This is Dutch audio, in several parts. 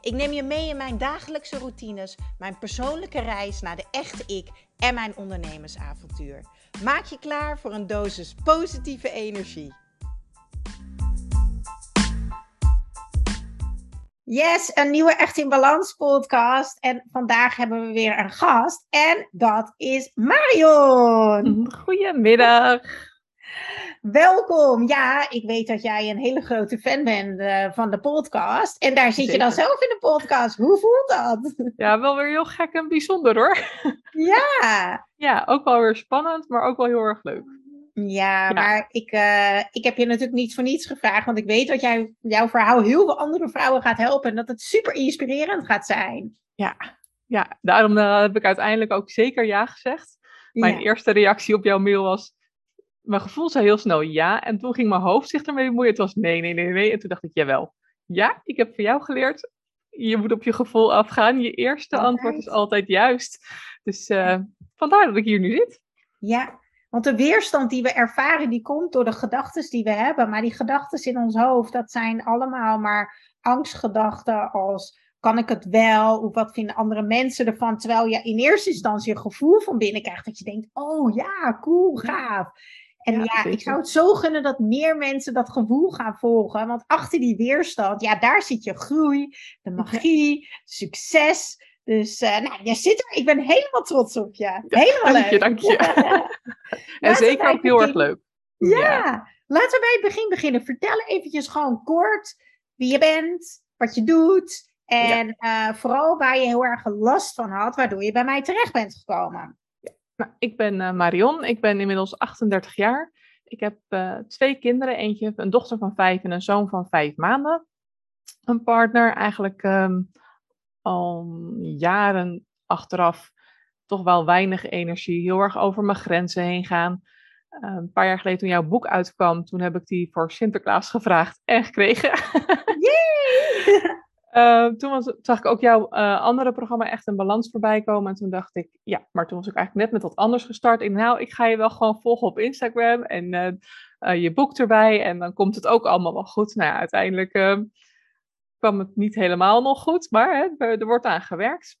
Ik neem je mee in mijn dagelijkse routines, mijn persoonlijke reis naar de echte ik en mijn ondernemersavontuur. Maak je klaar voor een dosis positieve energie. Yes, een nieuwe Echt in Balans podcast. En vandaag hebben we weer een gast. En dat is Marion. Goedemiddag. Welkom. Ja, ik weet dat jij een hele grote fan bent uh, van de podcast. En daar zit je dan zelf in de podcast. Hoe voelt dat? Ja, wel weer heel gek en bijzonder hoor. Ja. Ja, ook wel weer spannend, maar ook wel heel erg leuk. Ja, ja. maar ik, uh, ik heb je natuurlijk niet voor niets gevraagd. Want ik weet dat jij, jouw verhaal heel veel andere vrouwen gaat helpen. En dat het super inspirerend gaat zijn. Ja, ja daarom uh, heb ik uiteindelijk ook zeker ja gezegd. Mijn ja. eerste reactie op jouw mail was mijn gevoel zei heel snel ja. En toen ging mijn hoofd zich ermee bemoeien. Het was nee, nee, nee, nee. En toen dacht ik, jawel. Ja, ik heb van jou geleerd. Je moet op je gevoel afgaan. Je eerste altijd. antwoord is altijd juist. Dus uh, vandaar dat ik hier nu zit. Ja, want de weerstand die we ervaren, die komt door de gedachten die we hebben. Maar die gedachten in ons hoofd, dat zijn allemaal maar angstgedachten als kan ik het wel? Of wat vinden andere mensen ervan? Terwijl je in eerste instantie een gevoel van binnen krijgt dat je denkt, oh ja, cool, gaaf. En ja, ja ik zou het zo gunnen dat meer mensen dat gevoel gaan volgen. Want achter die weerstand, ja, daar zit je groei, de magie, succes. Dus uh, nou, je zit er. Ik ben helemaal trots op je. Helemaal dank je, leuk. Dank je, en zeker ook heel erg leuk. Ja. ja, laten we bij het begin beginnen. Vertel eventjes gewoon kort wie je bent, wat je doet. En uh, vooral waar je heel erg last van had, waardoor je bij mij terecht bent gekomen. Nou, ik ben uh, Marion, ik ben inmiddels 38 jaar. Ik heb uh, twee kinderen, eentje, een dochter van vijf en een zoon van vijf maanden. Een partner, eigenlijk um, al jaren achteraf toch wel weinig energie, heel erg over mijn grenzen heen gaan. Uh, een paar jaar geleden toen jouw boek uitkwam, toen heb ik die voor Sinterklaas gevraagd en gekregen. Uh, toen was, zag ik ook jouw uh, andere programma Echt een Balans voorbij komen. En toen dacht ik, ja, maar toen was ik eigenlijk net met wat anders gestart. Ik nou, ik ga je wel gewoon volgen op Instagram en uh, je boek erbij. En dan komt het ook allemaal wel goed. Nou ja, uiteindelijk kwam het niet helemaal nog goed, maar hè, er wordt aan gewerkt.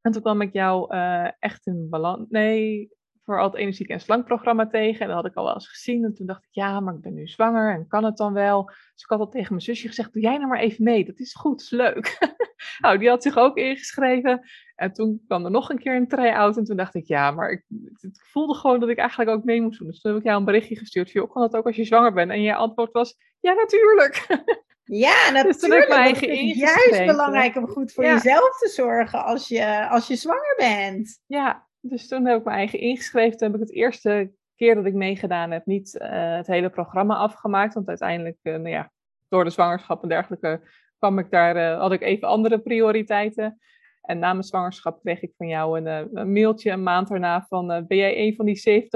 En toen kwam ik jou Echt een Balans, nee, voor al het energiek en slankprogramma tegen. En dat had ik al wel eens gezien. En toen dacht ik, ja, maar ik ben nu zwanger en kan het dan wel? Dus ik had al tegen mijn zusje gezegd, doe jij nou maar even mee. Dat is goed, dat is leuk. nou, die had zich ook ingeschreven. En toen kwam er nog een keer een try-out. En toen dacht ik, ja, maar ik, ik, voelde gewoon dat ik eigenlijk ook mee moest doen. Dus toen heb ik jou een berichtje gestuurd. Joh, kan dat ook als je zwanger bent? En je antwoord was, ja, natuurlijk. Ja, natuurlijk. Dus eigen het is juist belangrijk om goed voor ja. jezelf te zorgen als je, als je zwanger bent. Ja, dus toen heb ik mijn eigen ingeschreven. Toen heb ik het eerste keer dat ik meegedaan heb niet uh, het hele programma afgemaakt. Want uiteindelijk, uh, nou ja, door de zwangerschap en dergelijke, kwam ik daar, uh, had ik even andere prioriteiten. En na mijn zwangerschap kreeg ik van jou een, een mailtje een maand daarna van, ben jij een van die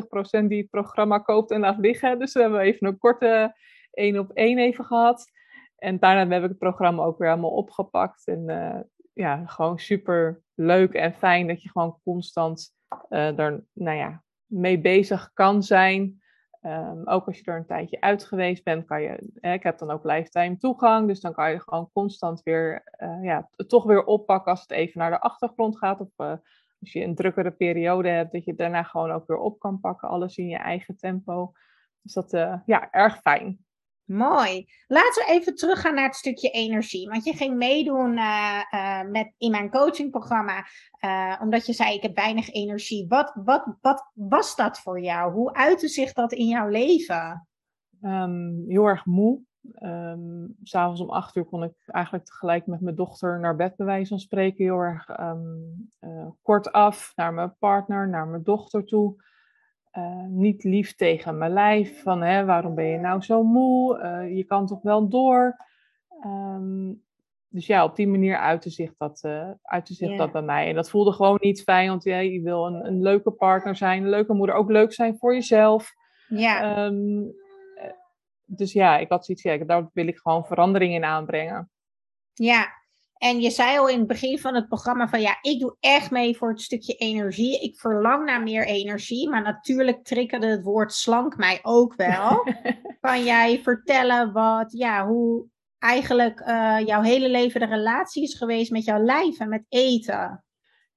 70% die het programma koopt en laat liggen? Dus we hebben even een korte één op één even gehad. En daarna heb ik het programma ook weer helemaal opgepakt. En ja, gewoon super leuk en fijn dat je gewoon constant er nou ja, mee bezig kan zijn. Um, ook als je er een tijdje uit geweest bent, kan je. Eh, ik heb dan ook lifetime toegang, dus dan kan je gewoon constant weer, uh, ja, toch weer oppakken als het even naar de achtergrond gaat. Of uh, als je een drukkere periode hebt, dat je daarna gewoon ook weer op kan pakken. Alles in je eigen tempo. Dus dat, ja, erg fijn. Mooi. Laten we even teruggaan naar het stukje energie. Want je ging meedoen uh, uh, met, in mijn coachingprogramma, uh, omdat je zei: Ik heb weinig energie. Wat, wat, wat was dat voor jou? Hoe uitte zich dat in jouw leven? Um, heel erg moe. Um, S'avonds om acht uur kon ik eigenlijk tegelijk met mijn dochter naar bed, bij wijze van spreken. Heel erg um, kort af naar mijn partner, naar mijn dochter toe. Uh, niet lief tegen mijn lijf. Van hè, waarom ben je nou zo moe? Uh, je kan toch wel door. Um, dus ja, op die manier uitte zich, dat, uh, uitte zich dat bij mij. En dat voelde gewoon niet fijn, want ja, je wil een, een leuke partner zijn, een leuke moeder, ook leuk zijn voor jezelf. Ja. Ehm, dus ja, ik had zoiets, ja, daar wil ik gewoon verandering in aanbrengen. Ja, en je zei al in het begin van het programma van ja, ik doe echt mee voor het stukje energie. Ik verlang naar meer energie, maar natuurlijk triggerde het woord slank mij ook wel. kan jij vertellen wat, ja, hoe eigenlijk uh, jouw hele leven de relatie is geweest met jouw lijf en met eten?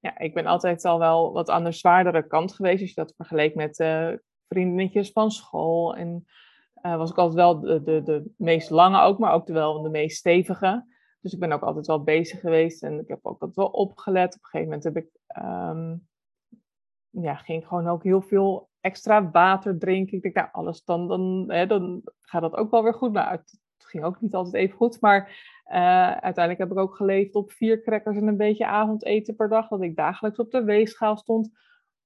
Ja, ik ben altijd al wel wat aan de zwaardere kant geweest. Als je dat vergeleek met uh, vriendinnetjes van school. En uh, was ik altijd wel de, de, de meest lange ook, maar ook wel de meest stevige. Dus ik ben ook altijd wel bezig geweest en ik heb ook altijd wel opgelet. Op een gegeven moment heb ik, um, ja, ging gewoon ook heel veel extra water drinken. Ik denk, nou, alles dan, dan, hè, dan gaat dat ook wel weer goed. Maar het ging ook niet altijd even goed. Maar uh, uiteindelijk heb ik ook geleefd op vier crackers en een beetje avondeten per dag. Dat ik dagelijks op de weegschaal stond.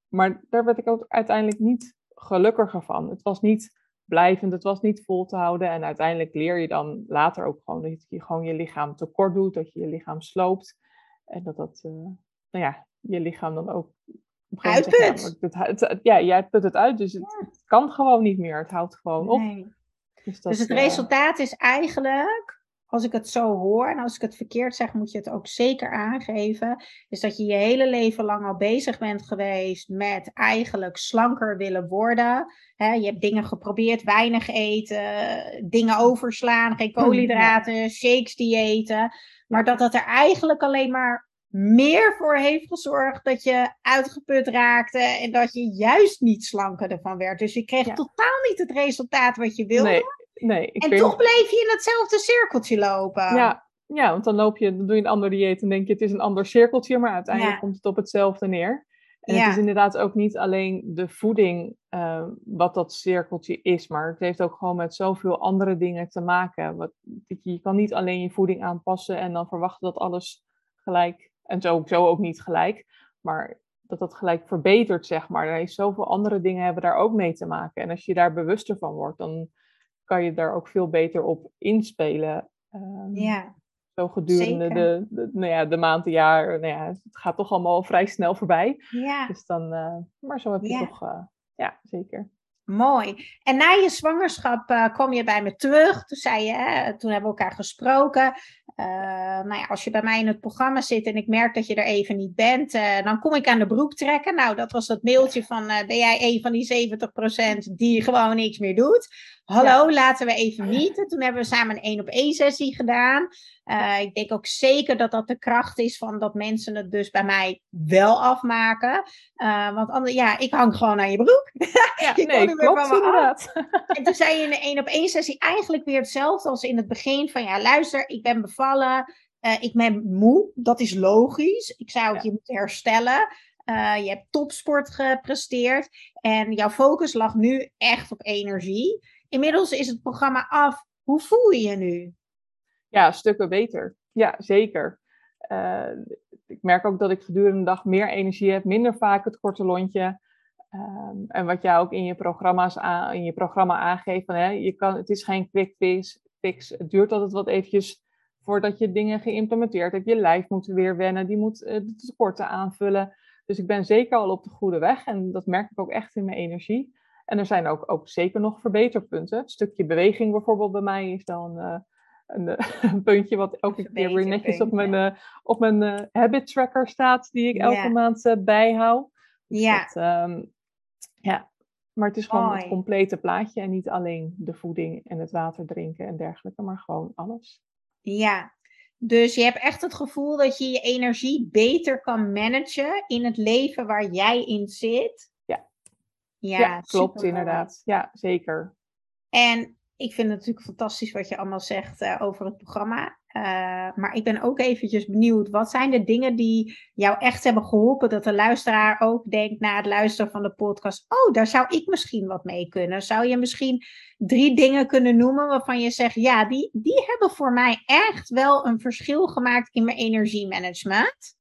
Maar daar werd ik ook uiteindelijk niet gelukkiger van. Het was niet blijvend. Het was niet vol te houden. En uiteindelijk leer je dan later ook gewoon dat je gewoon je lichaam tekort doet, dat je je lichaam sloopt. En dat dat, uh, nou ja, je lichaam dan ook. Uitput. Ja, jij put het uit, dus het, het, kan gewoon niet meer. Het houdt gewoon op. Nee. Dus, dat, dus het uh, resultaat is eigenlijk als ik het zo hoor, en als ik het verkeerd zeg, moet je het ook zeker aangeven, is dat je je hele leven lang al bezig bent geweest met eigenlijk slanker willen worden. je hebt dingen geprobeerd, weinig eten, dingen overslaan, geen koolhydraten, shakes diëten. Maar dat dat er eigenlijk alleen maar meer voor heeft gezorgd dat je uitgeput raakte en dat je juist niet slanker ervan werd. Dus je kreeg totaal niet het resultaat wat je wilde. Nee nee. Ik en toch bleef je in hetzelfde cirkeltje lopen. Ja, ja, want dan loop je, dan doe je een ander dieet en denk je het is een ander cirkeltje, maar uiteindelijk komt het op hetzelfde neer. En het is inderdaad ook niet alleen de voeding uh, wat dat cirkeltje is, maar het heeft ook gewoon met zoveel andere dingen te maken. Wat, je kan niet alleen je voeding aanpassen en dan verwachten dat alles gelijk, en zo, zo ook niet gelijk, maar dat dat gelijk verbetert, zeg maar. Er heeft zoveel andere dingen hebben daar ook mee te maken. En als je daar bewuster van wordt, dan kan je daar ook veel beter op inspelen. Um, ja. Zo gedurende de, de, nou ja, de maand, een jaar. Nou ja, het gaat toch allemaal vrij snel voorbij. Ja. Dus dan, uh, maar zo heb je toch, uh, ja, zeker. Mooi. En na je zwangerschap uh, kwam je bij me terug. Toen zei je, hè, toen hebben we elkaar gesproken. Uh, nou ja, als je bij mij in het programma zit en ik merk dat je er even niet bent, uh, dan kom ik aan de broek trekken. Nou, dat was dat mailtje van, ben jij een van die 70% die gewoon niks meer doet? Hallo, laten we even niet. Toen hebben we samen een één op één sessie gedaan. Uh, ik denk ook zeker dat dat de kracht is van dat mensen het dus bij mij wel afmaken. Uh, want anders, ja, ik hang gewoon aan je broek. Ja, je nee, klopt inderdaad. En toen zei je in de één op één sessie eigenlijk weer hetzelfde als in het begin. Van ja, luister, ik ben bevallen. Uh, ik ben moe. Dat is logisch. Ik zou het ja. je moeten herstellen. je hebt topsport gepresteerd. En jouw focus lag nu echt op energie. Inmiddels is het programma af. Hoe voel je je nu? Ja, stukken beter. Ja, zeker. Uh, ik merk ook dat ik gedurende de dag meer energie heb, minder vaak het korte lontje. Um, en wat jij ook in je, programma's aan, in je programma aangeeft, van, hè, je kan, het is geen quick fix, fix. Het duurt altijd wat eventjes voordat je dingen geïmplementeerd hebt. Je lijf moet weer wennen, die moet uh, de tekorten aanvullen. Dus ik ben zeker al op de goede weg en dat merk ik ook echt in mijn energie. En er zijn ook, ook zeker nog verbeterpunten. Een stukje beweging bijvoorbeeld bij mij is dan uh, een, een, puntje wat elke keer weer netjes op mijn, uh, op mijn uh, habit tracker staat, die ik elke maand bijhoud. Dus ja. Dat, um, ja, maar het is gewoon Mooi. het complete plaatje en niet alleen de voeding en het water drinken en dergelijke, maar gewoon alles. Ja, dus je hebt echt het gevoel dat je je energie beter kan managen in het leven waar jij in zit. Ja, klopt inderdaad. Ja, zeker. En ik vind het natuurlijk fantastisch wat je allemaal zegt uh, over het programma. Uh, maar ik ben ook eventjes benieuwd, wat zijn de dingen die jou echt hebben geholpen dat de luisteraar ook denkt na het luisteren van de podcast, oh, daar zou ik misschien wat mee kunnen. Zou je misschien drie dingen kunnen noemen waarvan je zegt, ja, die, die hebben voor mij echt wel een verschil gemaakt in mijn energiemanagement?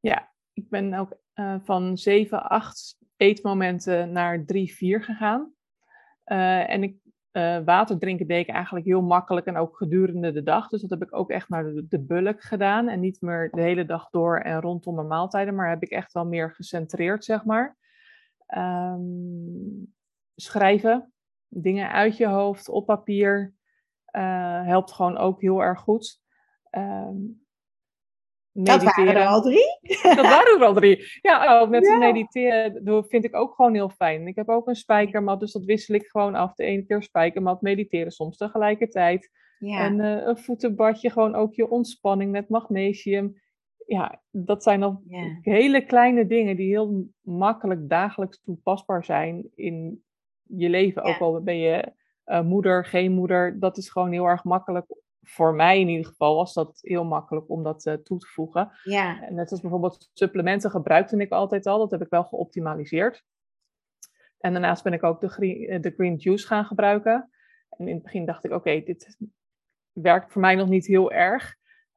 Ja, ik ben ook uh, van 7, 8 eetmomenten naar drie, vier gegaan. Uh, en ik uh, water drinken deed ik eigenlijk heel makkelijk en ook gedurende de dag. Dus dat heb ik ook echt naar de, de bulk gedaan. En niet meer de hele dag door en rondom mijn maaltijden, maar heb ik echt wel meer gecentreerd, zeg maar. Ehm, schrijven, dingen uit je hoofd, op papier, uh, helpt gewoon ook heel erg goed. Um, dat waren er al drie. Dat waren er al drie. Ja, ook met ja. mediteren vind ik ook gewoon heel fijn. Ik heb ook een spijkermat, dus dat wissel ik gewoon af. De ene keer spijkermat, mediteren soms tegelijkertijd. Ja. En uh, een voetenbadje, gewoon ook je ontspanning met magnesium. Ja, dat zijn al ja. hele kleine dingen die heel makkelijk dagelijks toepasbaar zijn in je leven. Ook al ben je uh, moeder, geen moeder. Dat is gewoon heel erg makkelijk voor mij in ieder geval was dat heel makkelijk om dat uh, toe te voegen. Ja. Net als bijvoorbeeld supplementen gebruikte ik altijd al. Dat heb ik wel geoptimaliseerd. En daarnaast ben ik ook de green, eh, de green juice gaan gebruiken. En in het begin dacht ik, oké, dit werkt voor mij nog niet heel erg.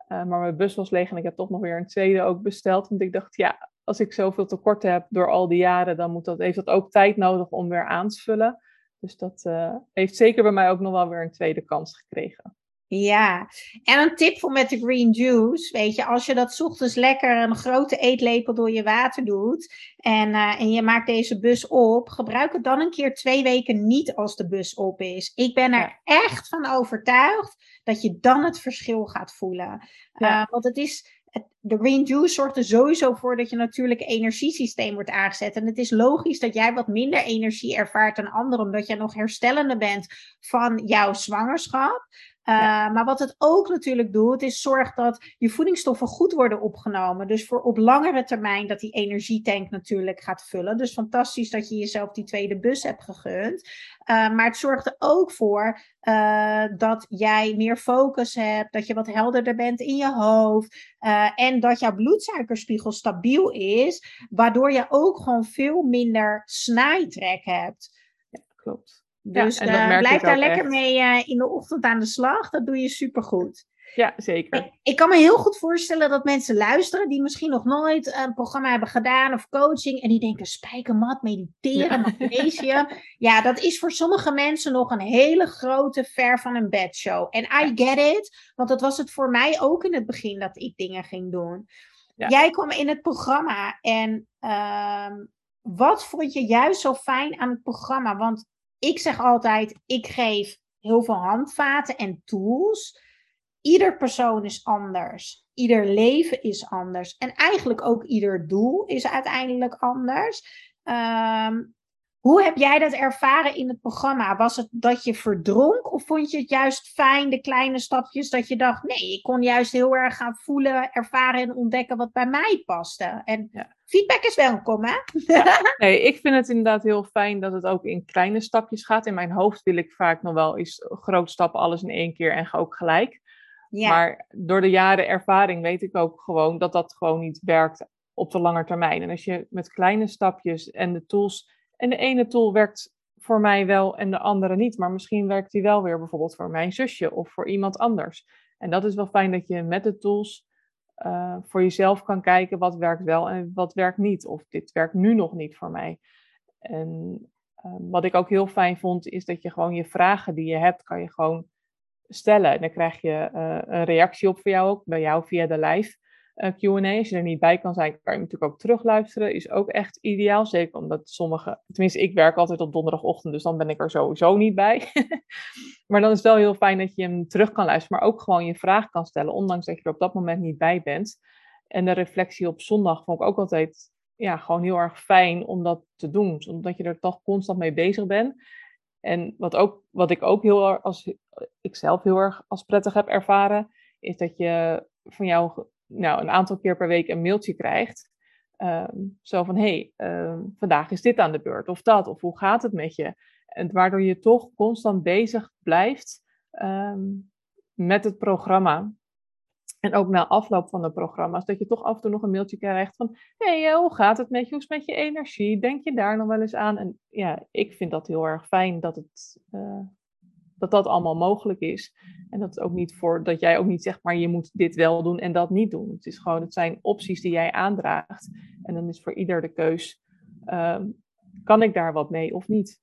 Uh, maar mijn bus was leeg en ik heb toch nog weer een tweede ook besteld. Want ik dacht, ja, als ik zoveel tekorten heb door al die jaren, dan moet dat, heeft dat ook tijd nodig om weer aan te vullen. Dus dat uh, heeft zeker bij mij ook nog wel weer een tweede kans gekregen. Ja, en een tip voor met de green juice, weet je, als je dat ochtends lekker een grote eetlepel door je water doet en, uh, en je maakt deze bus op, gebruik het dan een keer twee weken niet als de bus op is. Ik ben er echt van overtuigd dat je dan het verschil gaat voelen. Ja. Uh, want het is, de green juice zorgt er sowieso voor dat je natuurlijk energiesysteem wordt aangezet. En het is logisch dat jij wat minder energie ervaart dan anderen, omdat jij nog herstellende bent van jouw zwangerschap. Uh, Maar wat het ook natuurlijk doet, is zorg dat je voedingsstoffen goed worden opgenomen. Dus voor op langere termijn dat die energietank natuurlijk gaat vullen. Dus fantastisch dat je jezelf die tweede bus hebt gegund. Uh, maar het zorgt er ook voor uh, dat jij meer focus hebt, dat je wat helderder bent in je hoofd. en dat jouw bloedsuikerspiegel stabiel is, waardoor je ook gewoon veel minder snijtrek hebt. Ja, klopt. Dus ja, uh, blijf daar lekker mee uh, in de ochtend aan de slag. Dat doe je supergoed. Ja, zeker. Ik, ik, kan me heel goed voorstellen dat mensen luisteren die misschien nog nooit een programma hebben gedaan of coaching. En die denken spijkermat, mediteren, magnesium. ja, dat is voor sommige mensen nog een hele grote ver van een bedshow. En I get it, want dat was het voor mij ook in het begin dat ik dingen ging doen. Ja. Jij kwam in het programma en uh, wat vond je juist zo fijn aan het programma? Want ik zeg altijd, ik geef heel veel handvaten en tools. Ieder persoon is anders. Ieder leven is anders. En eigenlijk ook ieder doel is uiteindelijk anders. Um, hoe heb jij dat ervaren in het programma? Was het dat je verdronk of vond je het juist fijn, de kleine stapjes, dat je dacht, nee, ik kon juist heel erg gaan voelen, ervaren en ontdekken wat bij mij paste? En feedback is welkom, hè? nee, ik vind het inderdaad heel fijn dat het ook in kleine stapjes gaat. In mijn hoofd wil ik vaak nog wel eens groot stappen, alles in één keer en ga ook gelijk. Ja. Maar door de jaren ervaring weet ik ook gewoon dat dat gewoon niet werkt op de lange termijn. En als je met kleine stapjes en de tools en de ene tool werkt voor mij wel en de andere niet. Maar misschien werkt die wel weer bijvoorbeeld voor mijn zusje of voor iemand anders. En dat is wel fijn dat je met de tools uh, voor jezelf kan kijken wat werkt wel en wat werkt niet. Of dit werkt nu nog niet voor mij. En uh, wat ik ook heel fijn vond, is dat je gewoon je vragen die je hebt, kan je gewoon stellen. En dan krijg je uh, een reactie op voor jou ook, bij jou via de live. Eh, Q&A. Als je er niet bij kan zijn, kan je natuurlijk ook terugluisteren. Is ook echt ideaal. Zeker omdat sommige... Tenminste, ik werk altijd op donderdagochtend, dus dan ben ik er sowieso niet bij. maar dan is het wel heel fijn dat je hem terug kan luisteren. Maar ook gewoon je vraag kan stellen, ondanks dat je er op dat moment niet bij bent. En de reflectie op zondag vond ik ook altijd ja, gewoon heel erg fijn om dat te doen. Omdat je er toch constant mee bezig bent. En wat, ook, wat ik ook heel erg als ik zelf heel erg als prettig heb ervaren, is dat je van jou nou, een aantal keer per week een mailtje krijgt. Um, zo van, hey, um, vandaag is dit aan de beurt, of dat, of hoe gaat het met je? En waardoor je toch constant bezig blijft um, met het programma. En ook na afloop van de programma's, dat je toch af en toe nog een mailtje krijgt van, hé, hey, hoe gaat het met je? Hoe is het met je energie? Denk je daar nog wel eens aan? En ja, ik vind dat heel erg fijn dat het, uh, dat dat allemaal mogelijk is. En dat, ook niet voor, dat jij ook niet zegt, maar je moet dit wel doen en dat niet doen. Het, is gewoon, het zijn opties die jij aandraagt. En dan is voor ieder de keus, um, kan ik daar wat mee of niet?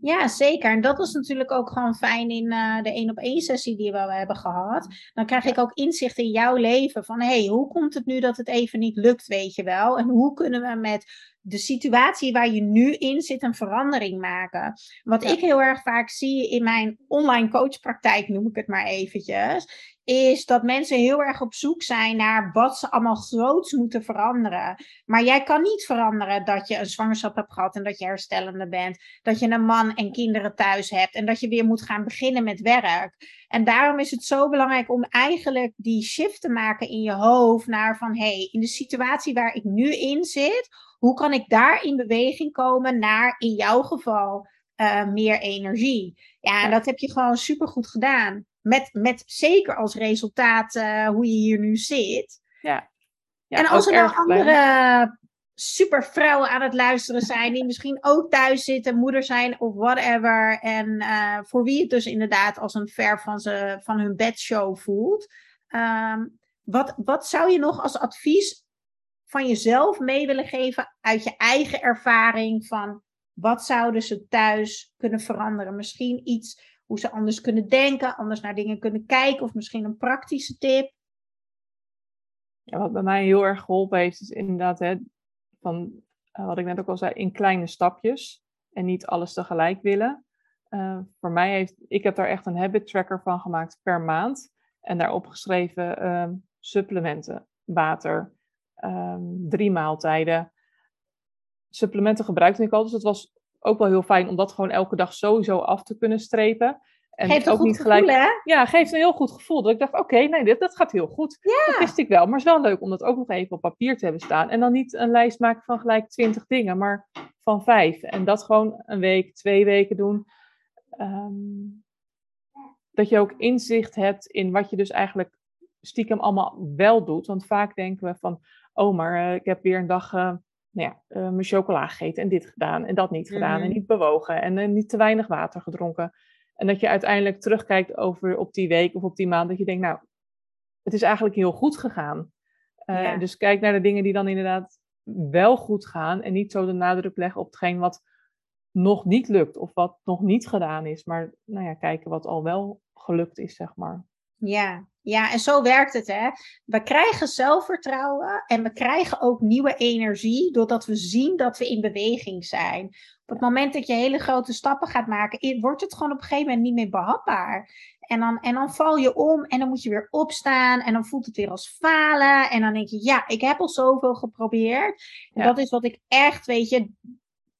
Ja, zeker. En dat was natuurlijk ook gewoon fijn in uh, de één op één sessie die we hebben gehad. Dan krijg ik ook inzicht in jouw leven van hé, hey, hoe komt het nu dat het even niet lukt, weet je wel? En hoe kunnen we met de situatie waar je nu in zit een verandering maken? Wat ik heel erg vaak zie in mijn online coachpraktijk, noem ik het maar eventjes, is dat mensen heel erg op zoek zijn naar wat ze allemaal groots moeten veranderen. Maar jij kan niet veranderen dat je een zwangerschap hebt gehad en dat je herstellende bent. Dat je een man en kinderen thuis hebt en dat je weer moet gaan beginnen met werk. En daarom is het zo belangrijk om eigenlijk die shift te maken in je hoofd naar van hé, hey, in de situatie waar ik nu in zit, hoe kan ik daar in beweging komen naar in jouw geval uh, meer energie? Ja, en dat heb je gewoon supergoed gedaan. Met, met zeker als resultaat uh, hoe je hier nu zit. Ja. ja en als er nou andere super vrouwen aan het luisteren zijn, die misschien ook thuis zitten, moeder zijn of whatever. En uh, voor wie het dus inderdaad als een ver van, ze, van hun bedshow voelt. Um, wat, wat zou je nog als advies van jezelf mee willen geven uit je eigen ervaring van wat zouden ze thuis kunnen veranderen? Misschien iets hoe ze anders kunnen denken, anders naar dingen kunnen kijken, of misschien een praktische tip. Ja, wat bij mij heel erg geholpen heeft, is inderdaad hè, van uh, wat ik net ook al zei, in kleine stapjes en niet alles tegelijk willen. Uh, voor mij heeft, ik heb daar echt een habit tracker van gemaakt per maand en daarop geschreven uh, supplementen, water, ehm, drie maaltijden. Supplementen gebruikte ik al, dus dat was ook wel heel fijn om dat gewoon elke dag sowieso af te kunnen strepen. En geeft ook niet gelijk. Gevoel, hè? Ja, geeft een heel goed gevoel. Dat ik dacht, oké, nee, dit, dat gaat heel goed. Ja. Dat wist ik wel. Maar het is wel leuk om dat ook nog even op papier te hebben staan. En dan niet een lijst maken van gelijk twintig dingen, maar van vijf. En dat gewoon een week, twee weken doen. Um, dat je ook inzicht hebt in wat je dus eigenlijk stiekem allemaal wel doet. Want vaak denken we van, oh, maar uh, ik heb weer een dag uh, nou ja, uh, mijn chocola gegeten en dit gedaan en dat niet gedaan en mhm. niet bewogen en uh, niet te weinig water gedronken. En dat je uiteindelijk terugkijkt over op die week of op die maand, dat je denkt, nou, het is eigenlijk heel goed gegaan. Uh, Dus kijk naar de dingen die dan inderdaad wel goed gaan en niet zo de nadruk leggen op hetgeen wat nog niet lukt of wat nog niet gedaan is, maar nou ja, kijken wat al wel gelukt is, zeg maar. Ja, ja, en zo werkt het, hè. We krijgen zelfvertrouwen en we krijgen ook nieuwe energie doordat we zien dat we in beweging zijn. Op het moment dat je hele grote stappen gaat maken, wordt het gewoon op een gegeven moment niet meer behapbaar. En dan, en dan val je om en dan moet je weer opstaan en dan voelt het weer als falen. En dan denk je, ja, ik heb al zoveel geprobeerd. En dat is wat ik echt, weet je,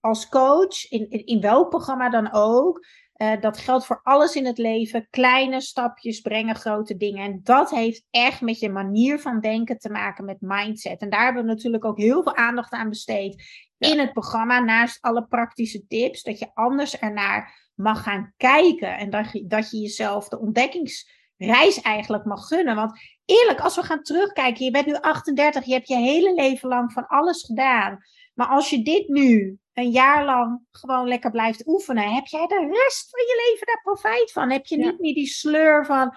als coach, in, in, in welk programma dan ook, uh, dat geldt voor alles in het leven. Kleine stapjes brengen grote dingen. En dat heeft echt met je manier van denken te maken met mindset. En daar hebben we natuurlijk ook heel veel aandacht aan besteed in het programma. Naast alle praktische tips. Dat je anders ernaar mag gaan kijken. En dat je, dat je jezelf de ontdekkingsreis eigenlijk mag gunnen. Want eerlijk, als we gaan terugkijken. Je bent nu 38. Je hebt je hele leven lang van alles gedaan. Maar als je dit nu een jaar lang gewoon lekker blijft oefenen, heb jij de rest van je leven daar profijt van. Heb je niet meer die sleur van,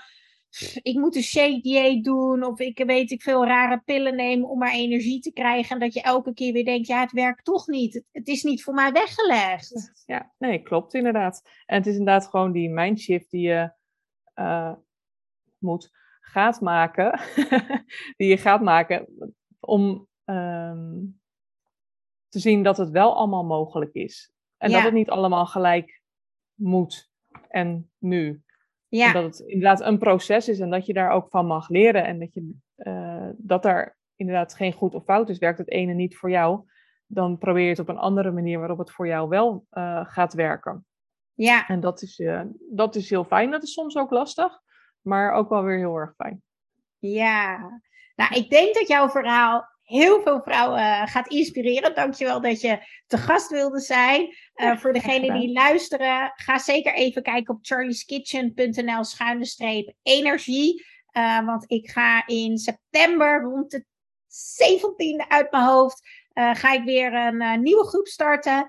ik moet een shake dieet doen of ik weet ik veel rare pillen nemen om maar energie te krijgen. En dat je elke keer weer denkt, ja het werkt toch niet. Het, is niet voor mij weggelegd. Ja, nee, klopt inderdaad. En het is inderdaad gewoon die mindshift die je uh, moet, gaat maken. die je gaat maken om... Um, te zien dat het wel allemaal mogelijk is. En dat het niet allemaal gelijk moet en nu. Ja. En dat het inderdaad een proces is en dat je daar ook van mag leren. En dat, je, uh, dat er inderdaad geen goed of fout is. Werkt het ene niet voor jou, dan probeer je het op een andere manier waarop het voor jou wel uh, gaat werken. Ja. En dat is, uh, dat is heel fijn. Dat is soms ook lastig, maar ook wel weer heel erg fijn. Ja, nou, ik denk dat jouw verhaal heel veel vrouwen uh, gaat inspireren. Dankjewel dat je te gast wilde zijn. Uh, voor degenen die luisteren, ga zeker even kijken op charlieskitchen.nl schuine streep energie. Uh, want ik ga in september rond de 17e uit mijn hoofd ga ik weer een nieuwe groep starten.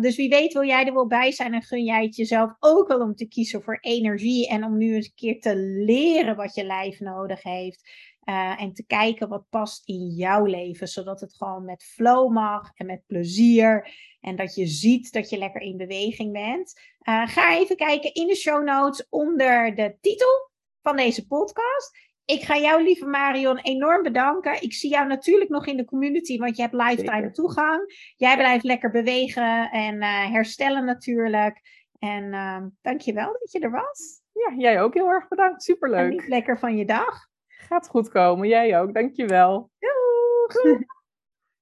Dus wie weet wil jij er wel bij zijn en gun jij het jezelf ook wel om te kiezen voor energie en om nu eens een keer te leren wat je lijf nodig heeft. Uh, en te kijken wat past in jouw leven, zodat het gewoon met flow mag en met plezier. En dat je ziet dat je lekker in beweging bent. Uh, ga even kijken in de show notes onder de titel van deze podcast. Ik ga jou, lieve Marion, enorm bedanken. Ik zie jou natuurlijk nog in de community, want je hebt lifetime toegang. Jij blijft lekker bewegen en uh, herstellen natuurlijk. En uh, dankjewel dat je er was. Ja, jij ook heel erg bedankt. Superleuk. Geniet lekker van je dag. Gaat goed komen. Jij ook. Dankjewel. Doeg.